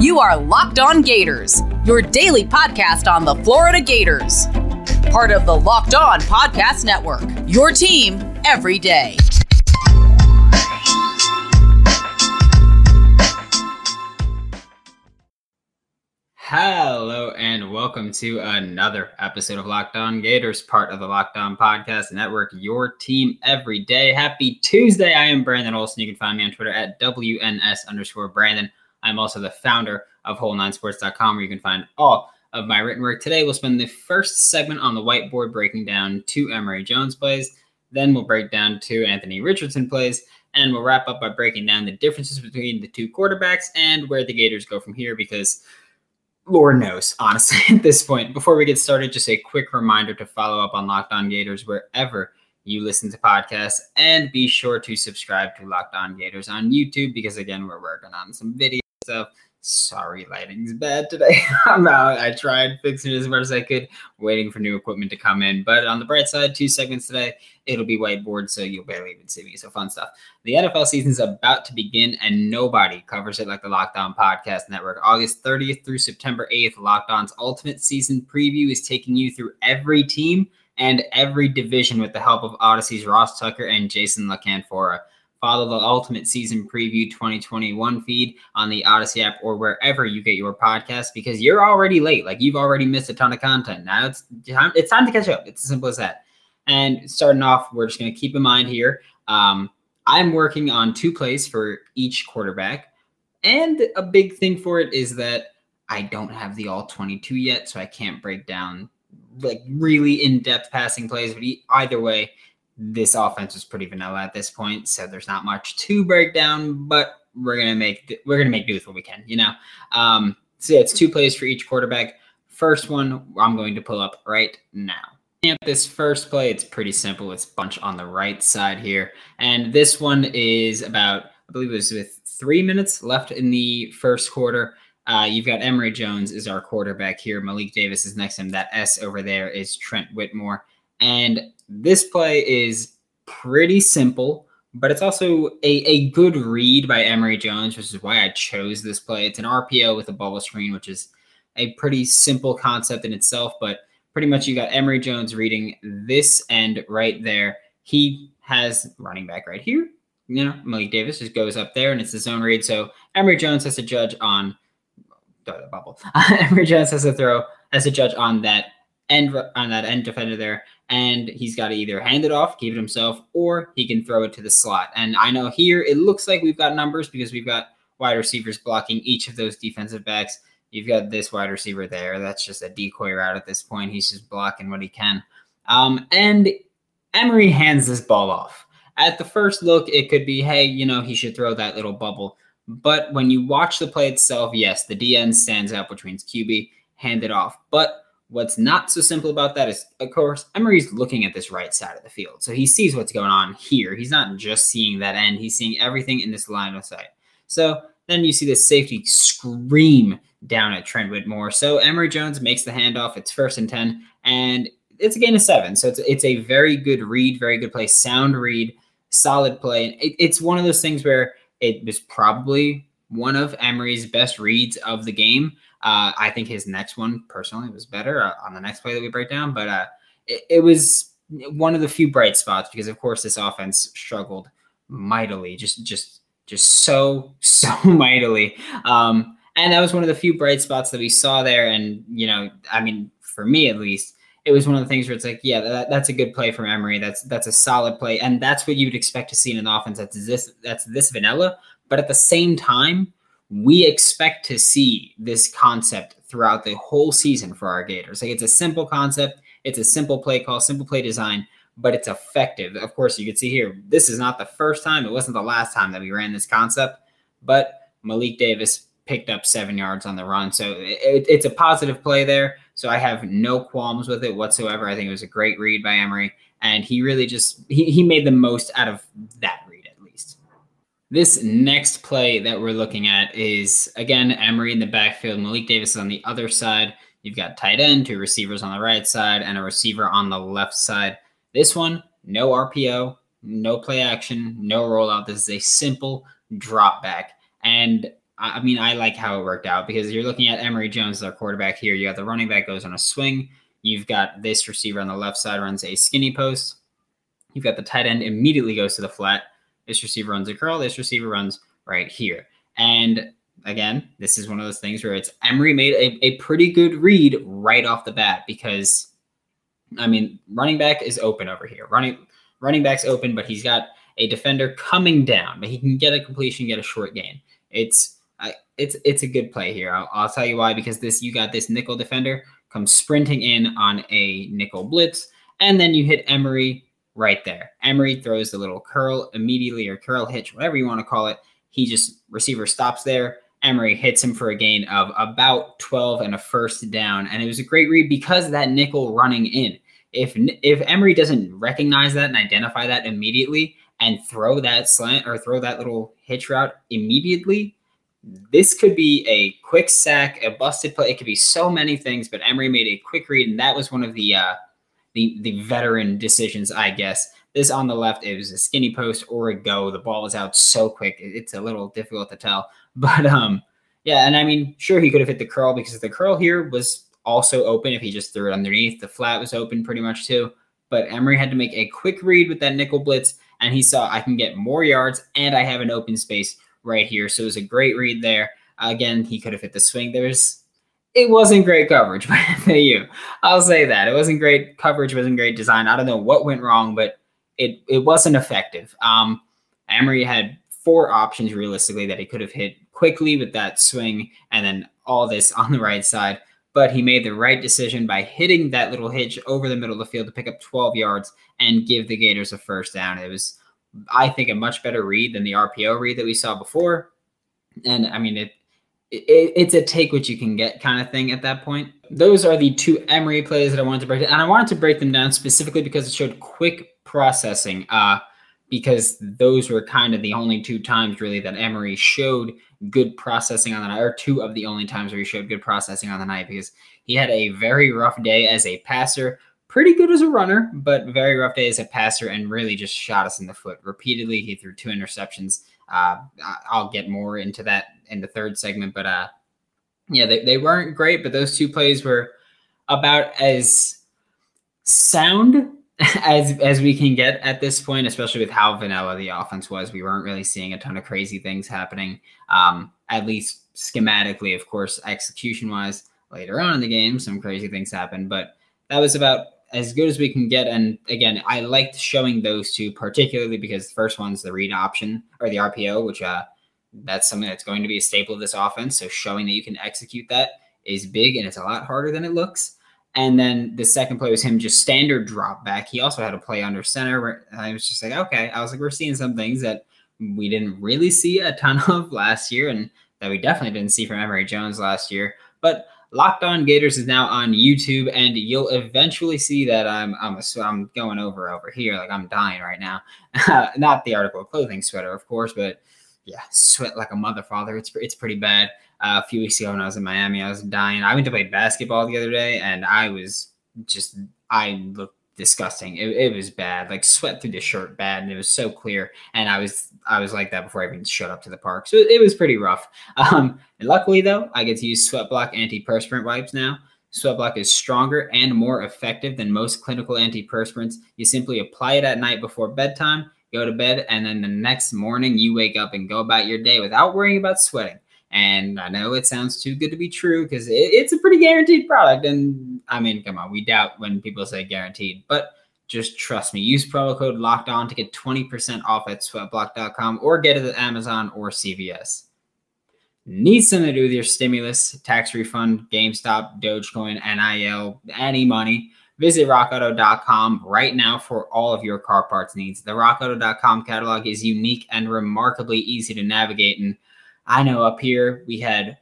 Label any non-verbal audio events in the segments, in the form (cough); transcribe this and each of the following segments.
You are Locked On Gators, your daily podcast on the Florida Gators. Part of the Locked On Podcast Network, your team every day. Hello and welcome to another episode of Locked On Gators, part of the Locked On Podcast Network, your team every day. Happy Tuesday. I am Brandon Olson. You can find me on Twitter at WNS underscore Brandon. I'm also the founder of Whole9Sports.com, where you can find all of my written work. Today, we'll spend the first segment on the whiteboard breaking down two Emory Jones plays. Then we'll break down two Anthony Richardson plays. And we'll wrap up by breaking down the differences between the two quarterbacks and where the Gators go from here because Lord knows, (laughs) honestly, at this point. Before we get started, just a quick reminder to follow up on Locked On Gators wherever you listen to podcasts and be sure to subscribe to Locked On Gators on YouTube because, again, we're working on some video stuff. Sorry, lighting's bad today. (laughs) I'm out. I tried fixing it as much as I could, waiting for new equipment to come in. But on the bright side, two segments today. It'll be whiteboard, so you'll barely even see me. So fun stuff. The NFL season's about to begin, and nobody covers it like the Locked On Podcast Network. August 30th through September 8th, Locked On's ultimate season preview is taking you through every team and every division with the help of Audacy's Ross Tucker and Jason La Canfora. Follow the Ultimate Season Preview 2021 feed on the Audacy app or wherever you get your podcast because you're already late. Like you've already missed a ton of content. Now it's time, it's time to catch up. It's as simple as that. And starting off, we're just going to keep in mind here. Um, I'm working on two plays for each quarterback. And a big thing for it is that I don't have the all 22 yet, so I can't break down like really in depth passing plays. But either way, this offense is pretty vanilla at this point, so there's not much to break down. But we're gonna make we're gonna make do with what we can, you know. Um, so yeah, it's two plays for each quarterback. First one I'm going to pull up right now. At this first play, it's pretty simple. It's bunch on the right side here, and this one is about I believe it was with three minutes left in the first quarter. Uh, you've got Emory Jones is our quarterback here. Malik Davis is next to him. That S over there is Trent Whittemore. And this play is pretty simple, but it's also a, a good read by Emory Jones, which is why I chose this play. It's an RPO with a bubble screen, which is a pretty simple concept in itself, but pretty much you got Emory Jones reading this end right there. He has running back right here. You know, Malik Davis just goes up there and it's the zone read. So Emory Jones has to judge on the (laughs) bubble. Emory Jones has to throw, has to judge on that end on that end defender there and he's got to either hand it off, keep it himself, or he can throw it to the slot. And I know here it looks like we've got numbers because we've got wide receivers blocking each of those defensive backs. You've got this wide receiver there. That's just a decoy route at this point. He's just blocking what he can. Um, and Emory hands this ball off. At the first look, it could be, hey, you know, he should throw that little bubble. But when you watch the play itself, yes, the DN stands up, which means QB, hand it off. But What's not so simple about that is, of course, Emory's looking at this right side of the field. So he sees what's going on here. He's not just seeing that end, he's seeing everything in this line of sight. So then you see the safety scream down at Trent Whittemore. So Emory Jones makes the handoff. It's first and 10, and it's a gain of seven. So it's, it's a very good read, very good play, sound read, solid play. It, it's one of those things where it was probably one of Emory's best reads of the game. Uh, I think his next one personally was better uh, on the next play that we break down, but uh, it, it, was one of the few bright spots because, of course, this offense struggled mightily, just just just so (laughs) so mightily. Um, and that was one of the few bright spots that we saw there. And you know, I mean, for me at least, it was one of the things where it's like, yeah, that, that's a good play from Emory. That's that's a solid play, and that's what you'd expect to see in an offense that's this that's this vanilla. But at the same time, we expect to see this concept throughout the whole season for our Gators. Like it's a simple concept, it's a simple play call, simple play design, but it's effective. Of course, you can see here, this is not the first time, it wasn't the last time that we ran this concept, but Malik Davis picked up seven yards on the run. So it, it's a positive play there. So I have no qualms with it whatsoever. I think it was a great read by Emory. And he really just he, he made the most out of this next play that we're looking at is again Emory in the backfield. Malik Davis is on the other side. You've got tight end, two receivers on the right side, and a receiver on the left side. This one, no RPO, no play action, no rollout. This is a simple drop back. And I mean, I like how it worked out because you're looking at Emory Jones, our quarterback here. You got the running back goes on a swing. You've got this receiver on the left side runs a skinny post. You've got the tight end immediately goes to the flat. This receiver runs a curl. This receiver runs right here. And again, this is one of those things where it's Emory made a, a pretty good read right off the bat because, I mean, running back is open over here. Running running back's open, but he's got a defender coming down, but he can get a completion, get a short gain. It's it's it's a good play here. I'll, I'll tell you why because this you got this nickel defender come sprinting in on a nickel blitz, and then you hit Emory right there. Emory throws the little curl immediately or curl hitch, whatever you want to call it. He just receiver stops there. Emory hits him for a gain of about 12 and a first down. And it was a great read because that nickel running in. If if Emory doesn't recognize that and identify that immediately and throw that slant or throw that little hitch route immediately, this could be a quick sack, a busted play. It could be so many things, but Emory made a quick read, and that was one of the uh, the the veteran decisions, I guess. This on the left, it was a skinny post or a go. The ball was out so quick; it's a little difficult to tell. (laughs) But um, yeah, and I mean, sure, he could have hit the curl because the curl here was also open if he just threw it underneath. The flat was open pretty much too. But Emory had to make a quick read with that nickel blitz, and he saw I can get more yards and I have an open space right here. So it was a great read there. Again, he could have hit the swing. There's it wasn't great coverage (laughs) by FAU. I'll say that. It wasn't great coverage, wasn't great design. I don't know what went wrong, but it it wasn't effective. Um Emory had four options realistically that he could have hit quickly with that swing and then all this (laughs) on the right side. But he made the right decision by hitting that little hitch over the middle of the field to pick up 12 yards and give the Gators a first down. It was I think, a much better read than the RPO read that we saw before. And I mean, it, it it's a take what you can get kind of thing at that point. Those are the two Emory plays that I wanted to break down. And I wanted to break them down specifically because it showed quick processing. Uh, because those were kind of the only two times really that Emory showed good processing on the night, or two of the only times where he showed good processing on the night, because he had a very rough day as a passer, pretty good as a runner, but very rough day as a passer and really just shot us in the foot repeatedly. He threw two interceptions. Uh, I'll get more into that in the third segment, but uh, yeah, they, they weren't great, but those two plays were about as sound (laughs) as as we can get at this point, especially with how vanilla the offense was. We weren't really seeing a ton of crazy things happening, um, at least schematically. Of course, execution wise, later on in the game, some crazy things happened, but that was about as good as we can get. And again, I liked showing those two particularly because the first one's the read option or the RPO, which uh, that's something that's going to be a staple of this offense. So showing that you can execute that is big and it's a lot harder than it looks. And then the second play was him just standard drop back. He also had a play under center where I was just like, okay, I was like, we're seeing some things that we didn't really see a ton (laughs) of last year and that we definitely didn't see from Emory Jones last year. But Locked On Gators is now on YouTube, and you'll eventually see that I'm I'm a, I'm going over over here like I'm dying right now. (laughs) Not the article of clothing sweater, of course, but yeah, sweat like a mother father. It's it's pretty bad. Uh, a few weeks ago when I was in Miami, I was dying. I went to play basketball the other day, and I was just I looked disgusting. It, it was bad, like sweat through the shirt bad, and it was so clear. And I was I was like that before I even showed up to the park, so it, was pretty rough. Um, and luckily though, I get to use Sweat Block antiperspirant wipes now. Sweat Block is stronger and more effective than most clinical antiperspirants. You simply apply it at night before bedtime, go to bed, and then the next morning you wake up and go about your day without worrying about sweating. And I know it sounds too good to be true because it, it's a pretty guaranteed product. And I mean, come on, we doubt when people say guaranteed, but just trust me. Use promo code locked on to get 20% off at sweatblock.com or get it at Amazon or CVS. Need something to do with your stimulus, tax refund, GameStop, Dogecoin, NIL, any money. Visit rockauto.com right now for all of your car parts needs. The rockauto.com catalog is unique and remarkably easy to navigate. And I know up here we had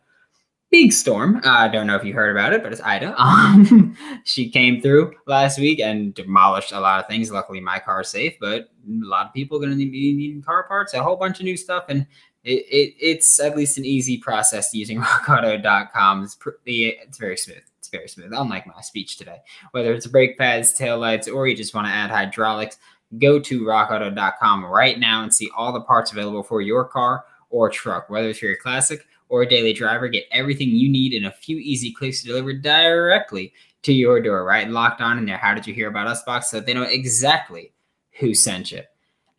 big storm. Uh, I don't know if you heard about it, but it's Ida. (laughs) Um, she came through last week and demolished a lot of things. Luckily, my car is safe, but a lot of people are going to be needing car parts, a whole bunch of new stuff, and it, it, it's at least an easy process using (laughs) RockAuto.com. It's pretty, it's very smooth. Very smooth. Unlike my speech today, whether it's brake pads, tail lights, or you just want to add hydraulics, go to rockauto.com right now and see all the parts available for your car or truck, whether it's for your classic or daily driver. Get everything you need in a few easy clicks delivered directly to your door, right? Locked on in there. How did you hear about us box so they know exactly who sent you.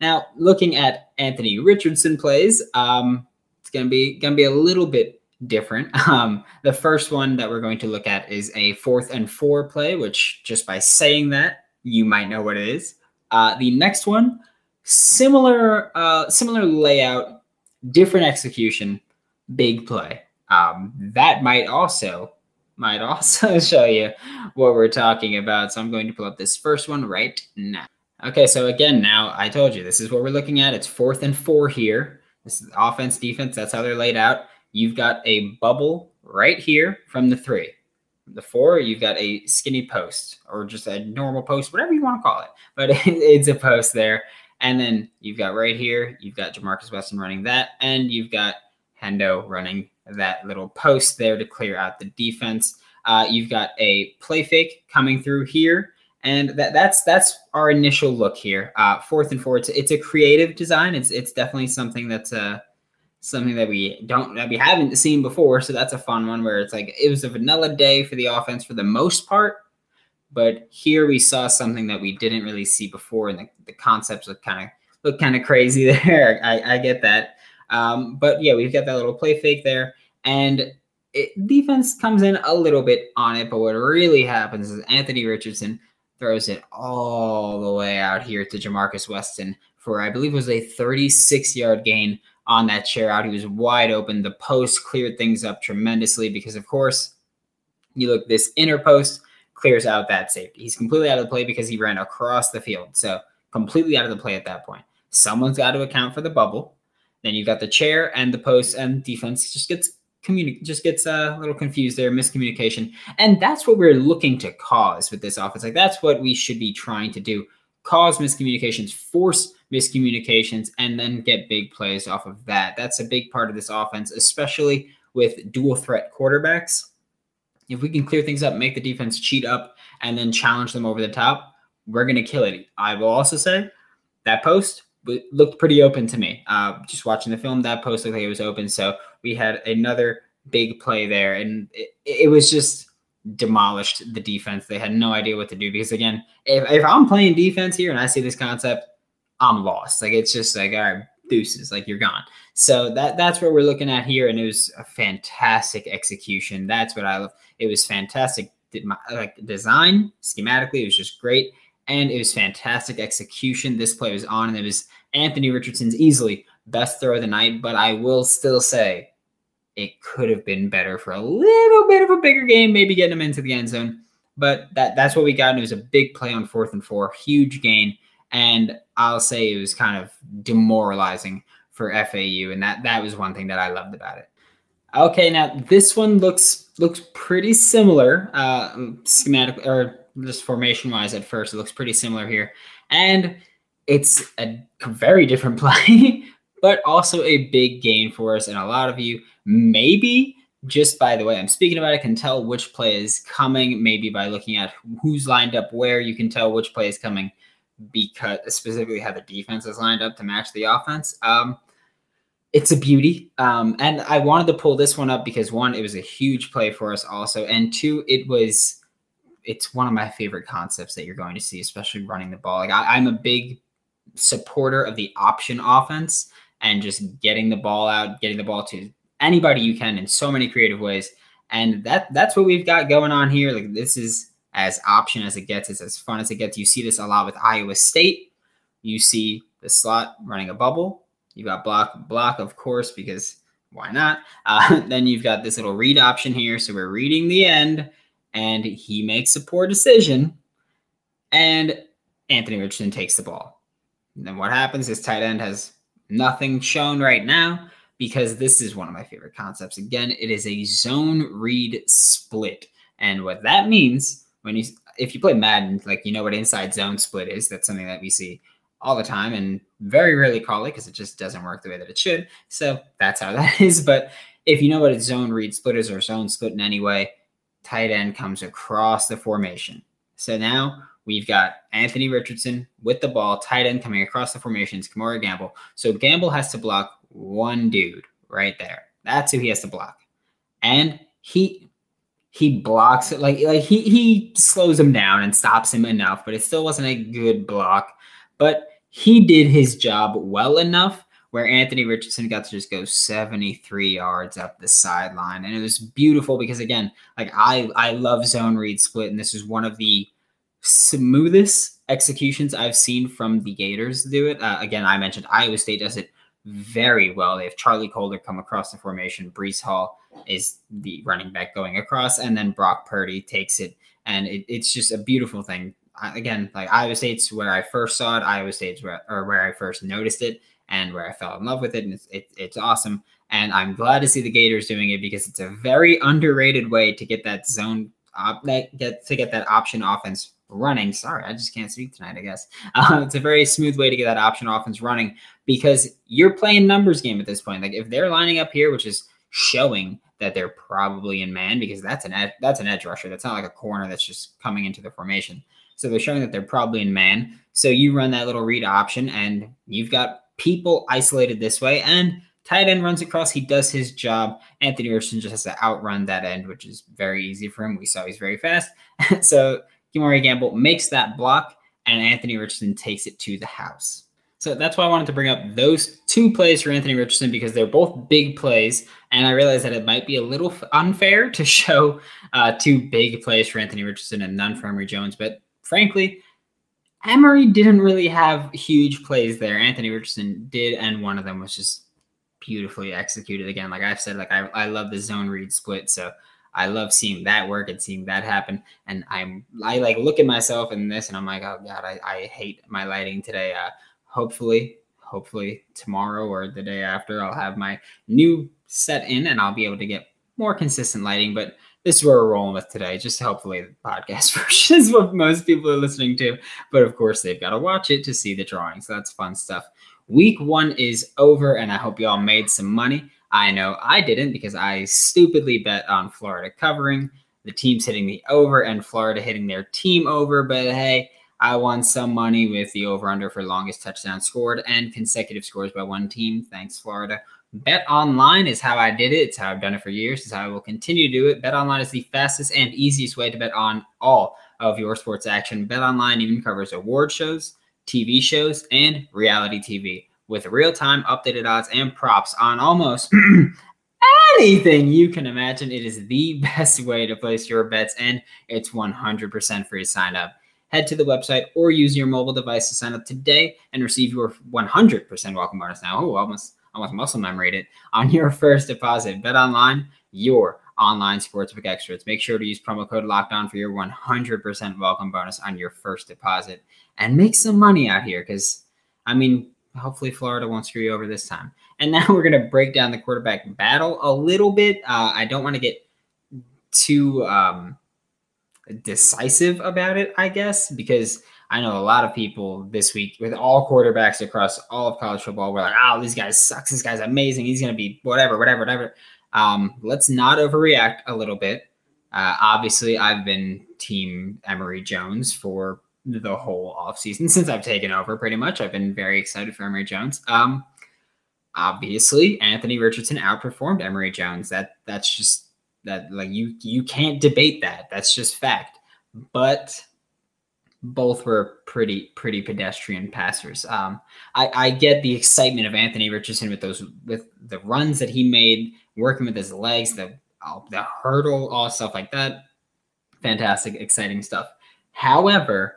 Now, looking at Anthony Richardson plays, um, it's gonna be gonna be a little bit different. (laughs) Um, the first one that we're going to look at is a fourth and four play, which just by saying that, you might know what it is. Uh, the next one, similar uh, similar layout, different execution, big play. Um, that might also might also (laughs) show you what we're talking about. So I'm going to pull up this first one right now. Okay, so again, now I told you this is what we're looking at. It's fourth and four here. This is offense, defense. That's how they're laid out. You've got a bubble right here from the three. The four, you've got a skinny post or just a normal post, whatever you want to call it. But (laughs) it's a post there. And then you've got right here, you've got Ja'Markis Weston running that, and you've got Hendo running that little post there to clear out the defense. Uh, you've got a play fake coming through here, and that, that's that's our initial look here. Uh, fourth and four, it's, it's a creative design. It's it's definitely something that's uh, something that we don't that we haven't seen before. So that's a fun one where it's like it was a vanilla day for the offense for the most part, but here we saw something that we didn't really see before, and the, the concepts look kind of look kind of crazy (laughs) there. I, I get that. Um, but yeah, we've got that little play fake there. And it, defense comes in a little bit on it. But what really happens is Anthony Richardson throws it all the way out here to Ja'Markis Weston for, I believe, was a 36 yard gain on that chair out. He was wide open. The post cleared things up tremendously because, of course, you look, this inner post clears out that safety. He's completely out of the play because he ran across the field. So, completely out of the play at that point. Someone's got to account for the bubble. Then you've got the chair and the post, and defense just gets communi- just gets uh, a little confused there, miscommunication, and that's what we're looking to cause with this offense. Like that's what we should be trying to do: cause miscommunications, force miscommunications, and then get big plays off of that. That's a big part of this offense, especially with dual threat quarterbacks. If we can clear things up, make the defense cheat up, and then challenge them over the top, we're going to kill it. I will also say that post looked pretty open to me. Uh, just watching the film, that post looked like it was open. So we had another big play there, and it, it was just demolished the defense. They had no idea what to do because again, if, if I'm playing defense here and I see this concept, I'm lost. Like it's just like all right, deuces, like you're gone. So that that's what we're looking at here, and it was a fantastic execution. That's what I love. It was fantastic. Did my like design schematically, it was just great and it was fantastic execution. This play was on, and it was Anthony Richardson's easily best throw of the night. But I will still say it could have been better for a little bit of a bigger game, maybe getting him into the end zone. But that that's what we got. And it was a big play on fourth and four, huge gain. And I'll say it was kind of demoralizing for FAU. And that that was one thing that I loved about it. Okay, now this one looks looks pretty similar, uh, schematic or just formation wise at first. It looks pretty similar here. And it's a very different (laughs) play, but also a big gain for us. And a lot of you, maybe just by the way I'm speaking about it, can tell which play is coming. Maybe by looking at who's lined up where, you can tell which play is coming because specifically how the defense is lined up to match the offense. Um, it's a beauty. Um, and I wanted to pull this one up because one, it was a huge play for us also. And two, it was it's one of my favorite concepts that you're going to see, especially running the ball. Like I, I'm a big supporter of the option offense and just getting the ball out, getting the ball to anybody you can in so many creative ways. And that that's what we've got going on here. Like this is as option as it gets. It's as fun as it gets. You see this a lot with Iowa State. You see the slot running a bubble. You got block block, of course, because why not? (laughs) Uh, then you've got this little read option here. So we're reading the end and he makes a poor decision, and Anthony Richardson takes the ball. And then what happens? His tight end has nothing shown right now because this is one of my favorite concepts. Again, it is a zone read split. And what that means when you if you play Madden, like you know what inside zone split is, that's something that we see all the time and very rarely call it because it just doesn't work the way that it should. So that's how (laughs) that is. But if you know what a zone read split is or zone split in any way, tight end comes across the formation. So now we've got Anthony Richardson with the ball, tight end coming across the formation. formations, Kemore Gamble. So Gamble has to block one dude right there. That's who he has to block. And he he blocks it like like he he slows him down and stops him enough, but it still wasn't a good block. But he did his job well enough where Anthony Richardson got to just go 73 yards up the sideline. And it was beautiful because again, like I I love zone read split, and this is one of the smoothest executions I've seen from the Gators do it. Uh, again, I mentioned Iowa State does it very well. They have Charlie Kolar come across the formation. Breece Hall is the running back going across, and then Brock Purdy takes it, and it, it's just a beautiful thing. I, again, like Iowa State's where I first saw it. Iowa State's where or where I first noticed it, and where I fell in love with it, and it's, it, it's awesome. And I'm glad to see the Gators doing it because it's a very underrated way to get that zone op, that get to get that option offense running. Sorry, I just can't speak tonight, I guess. (laughs) Uh, it's a very smooth way to get that option offense running because you're playing numbers game at this point. Like if they're lining up here, which is showing that they're probably in man because that's an ed- that's an edge rusher. That's not like a corner that's just coming into the formation. So they're showing that they're probably in man. So you run that little read option and you've got people isolated this way and tight end runs across. He does his job. Anthony Richardson just has to outrun that end, which is very easy for him. We saw he's very fast. (laughs) so Kemore Gamble makes that block, and Anthony Richardson takes it to the house. So that's why I wanted to bring up those two plays for Anthony Richardson because they're both big plays. And I realized that it might be a little unfair to (laughs) show uh, two big plays for Anthony Richardson and none for Emory Jones. But frankly, Emory didn't really have huge plays there. Anthony Richardson did, and one of them was just beautifully executed. Again, like I've said, like I, I love the zone read split. So I love seeing that work and seeing that happen. And I'm I like look at myself in this and I'm like, oh god, I, I hate my lighting today. Uh, hopefully, hopefully tomorrow or the day after, I'll have my new set in and I'll be able to get more consistent lighting. But this is where we're rolling with today. Just hopefully the podcast (laughs) version is what most people are listening to. But of course, they've got to watch it to see the drawings. So that's fun stuff. Week one is over, and I hope you all made some money. I know I didn't because I stupidly bet on Florida covering, the teams hitting the over, and Florida hitting their team over. But hey, I won some money with the over under for longest touchdown scored and consecutive scores by one team. Thanks, Florida. Bet online is how I did it. It's how I've done it for years. It's how I will continue to do it. Bet online is the fastest and easiest way to bet on all of your sports action. Bet online even covers award shows, TV shows, and reality TV with real time updated odds and props on almost (clears throat) anything you can imagine. It is the (laughs) best way to place your bets, and it's 100% free to sign up. Head to the website or use your mobile device to sign up today and receive your 100% welcome bonus now. Oh, almost, almost muscle memory it (laughs) on your first deposit. Bet online, your online sportsbook experts. Make sure to use promo code LOCKEDON for your 100% welcome bonus on your first deposit and make some money out here because, I mean, hopefully Florida won't screw you over this time. And (laughs) now we're going to break down the quarterback battle a little bit. Uh, I don't want to get too um, decisive about it, I guess, because I know a lot of people this week with all quarterbacks across all of college football were like, oh, this guy sucks. This guy's amazing. He's going to be whatever, whatever, whatever. Um, let's not overreact a little bit. Uh, obviously, I've been team Emory Jones for the whole offseason since I've taken over pretty much. I've been very excited for Emory Jones. Um, obviously, Anthony Richardson outperformed Emory Jones. That that's just that like you you can't debate that. That's just fact. But both were pretty pretty pedestrian passers. Um, I, I get the excitement of Anthony Richardson with those with the runs that he made, working with his legs, the the hurdle, all stuff like that. Fantastic, exciting stuff. However,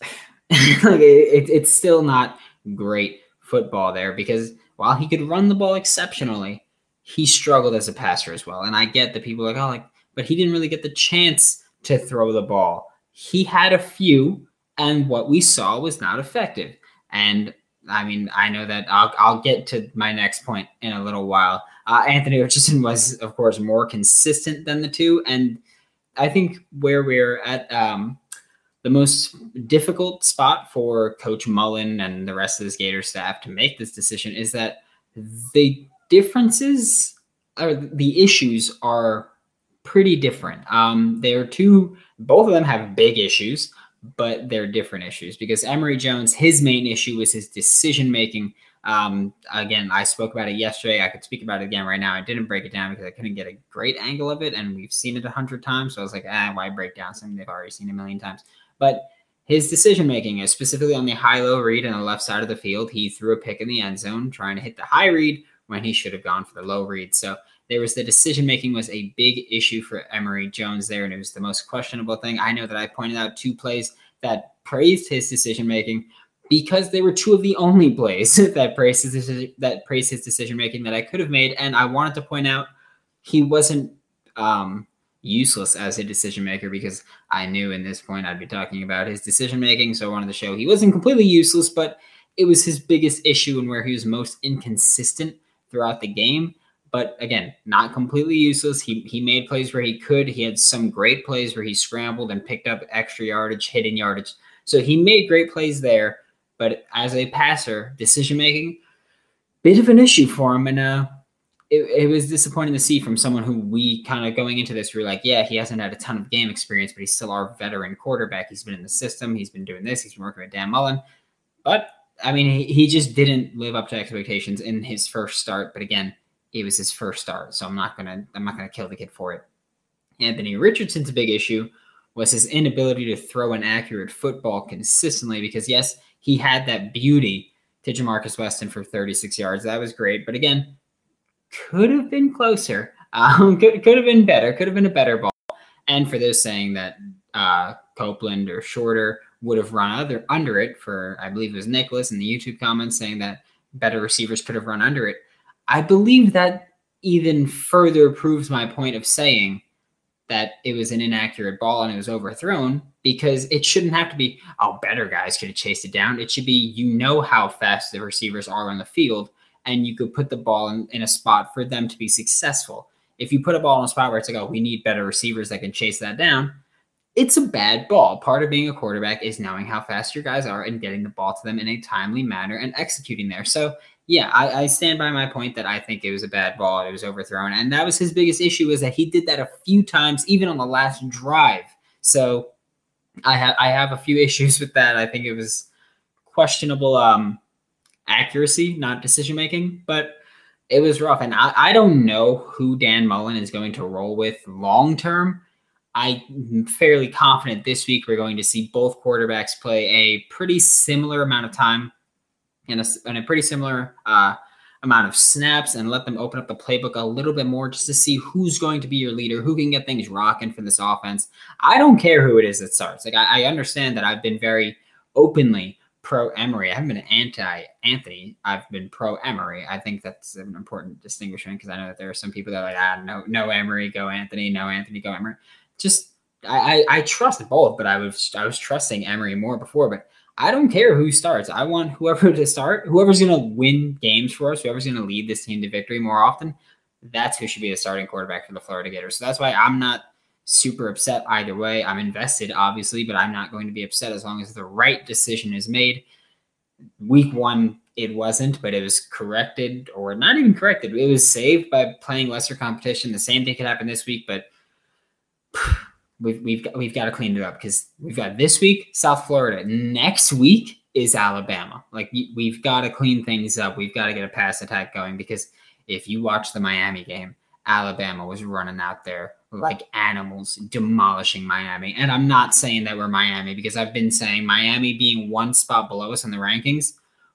(laughs) like it, it's still not great football there because while he could run the ball exceptionally, he struggled as a passer as well. And I get that people like, oh, like, but he didn't really get the chance to throw the ball. He had a few, and what we saw was not effective. And I mean, I know that I'll, I'll get to my next point in a little while. Uh, Anthony Richardson (laughs) was, of course, more consistent than the two. And I think where we're at um, the most difficult spot for Coach Mullen and the rest of the Gator staff to make this decision is that the differences or the issues are pretty different. Um, they are two Both of them have big issues, but they're different issues because Emory Jones, his main issue was his decision making. Um, again, I spoke about it yesterday. I could speak about it again right now. I didn't break it down because I couldn't get a great angle of it, and we've seen it a hundred times. So I was like, ah, why break down something they've already seen a million times? But his decision making is specifically on the high low read on the left side of the field. He threw a pick in the end zone trying to hit the high read when he should have gone for the low read. So there was the decision making was a big issue for Emory Jones there, and it was the most questionable thing. I know that I pointed out two plays that praised his decision making because they were two of the only plays (laughs) that praised his that praised his decision making that I could have made. And I wanted to point out he wasn't um, useless as a decision maker because I knew in this point I'd be talking about his decision making. So I wanted to show he wasn't completely useless, but it was his biggest issue and where he was most inconsistent throughout the game. But again, not completely useless. He he made plays where he could. He had some great plays where he scrambled and picked up extra yardage, hidden yardage. So he made great plays there. But as a passer, decision making, bit of an issue for him. And uh, it, it was disappointing to see from someone who we kind of going into this, we are like, yeah, he hasn't had a ton of game experience, but he's still our veteran quarterback. He's been in the system. He's been doing this. He's been working with Dan Mullen. But I mean, he, he just didn't live up to expectations in his first start. But again, it was his first start, so I'm not gonna I'm not gonna kill the kid for it. Anthony Richardson's big issue was his inability to throw an accurate football consistently because yes, he had that beauty to Ja'Markis Weston for 36 yards. That was great, but again, could have been closer. (laughs) Um, could could have been better. Could have been a better ball. And for those saying that uh, Copeland or Shorter would have run other under it for I believe it was Nicholas in the YouTube comments saying that better receivers could have run under it. I believe that even further proves my point of saying that it was an inaccurate ball and it was overthrown because it shouldn't have to be, oh, better guys could have chased it down. It should be, you know, how fast the receivers are on the field and you could put the ball in, in a spot for them to be successful. If you put a ball in a spot where it's like, oh, we need better receivers that can chase that down, it's a bad ball. Part of being a quarterback is knowing how fast your guys are and getting the ball to them in a timely manner and executing there. So yeah, I, I, stand by my point that I think it was a bad ball. It was overthrown, and that was his biggest issue is that he did that a few times, even on the last drive. So I have I have a few (laughs) issues with that. I think it was questionable um, accuracy, not decision making, but it was rough. And I, I don't know who Dan Mullen is going to roll with long term. I'm fairly confident this week we're going to see both quarterbacks play a pretty similar amount of time and a, in a pretty similar uh, amount of snaps and let them open up the playbook a little bit more just to see who's going to be your leader, who can get things rocking for this offense. I don't care who it is that starts. Like I, I understand that I've been very openly pro Emory. I haven't been anti Anthony. I've been pro Emory. I think that's an important distinguishment because I know that there are some people that are like, ah, no, no Emory, go Anthony, no Anthony, go Emory. Just I, I, I trust both, but I was I was trusting Emory more before. But I don't care who starts. I want whoever (laughs) to start, whoever's going to win games for us, whoever's going to lead this team to victory more often. That's who should be the starting quarterback for the Florida Gators. So that's why I'm not super upset either way. I'm invested, obviously, but I'm not going to be upset as long as the right decision is made. Week one, it wasn't, but it was corrected, or not even corrected. It was saved by playing lesser competition. The same thing could happen this week, but (sighs) we've we've got, we've got to clean it up because we've got this week South Florida. Next week is Alabama. Like we've got to clean things up. We've got to get a pass attack going because if you watch the Miami game, Alabama was running out there like animals, demolishing Miami. And I'm not saying that we're Miami because I've been saying Miami being one spot below us in the rankings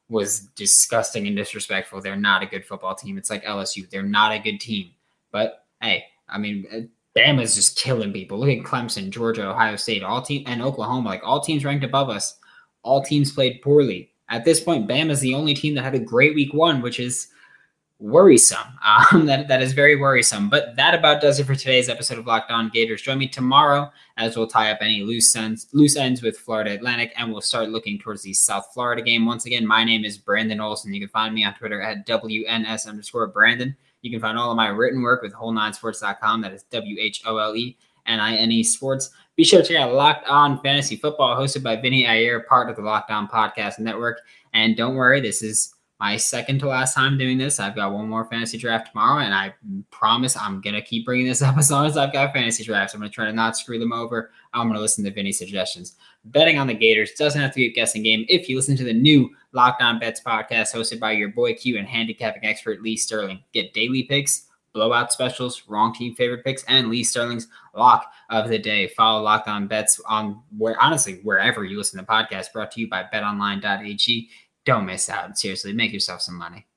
was disgusting and disrespectful. They're not a good football team. It's like LSU. They're not a good team. But hey, I mean, uh, Bama's just killing people. Look at Clemson, Georgia, Ohio State, all team and Oklahoma. Like all teams ranked above us. All teams played poorly. At this point, Bama's the only team that had a great week one, which is worrisome. (laughs) Um, that that is very worrisome. But that about does it for today's episode of Locked On Gators. Join me tomorrow as we'll tie up any loose ends loose ends with Florida Atlantic, and we'll start looking towards the South Florida game. Once again, my name is Brandon Olson. You can find me on Twitter at WNS underscore Brandon. You can find all of my written work with whole9sports.com. That is W H O L E N I N E Sports. Be sure to check out Locked On Fantasy Football, hosted by Vinny Iyer, part of the Locked On Podcast Network. And don't worry, this is my second to last time doing this. I've got one more fantasy draft tomorrow, and I promise I'm gonna keep bringing this (laughs) up as long as I've got fantasy drafts. I'm gonna try to not screw them over. I'm gonna listen to Vinny's suggestions. Betting on the Gators doesn't have to be a guessing game if you listen to the new Locked On Bets podcast hosted by your boy Q and handicapping expert Lee Sterling. Get daily picks blowout specials, wrong team favorite picks, and Lee Sterling's lock of the day. Follow Locked On Bets on where honestly wherever you listen to podcasts. Brought to you by BetOnline.ag. Don't miss out. Seriously, make yourself some money.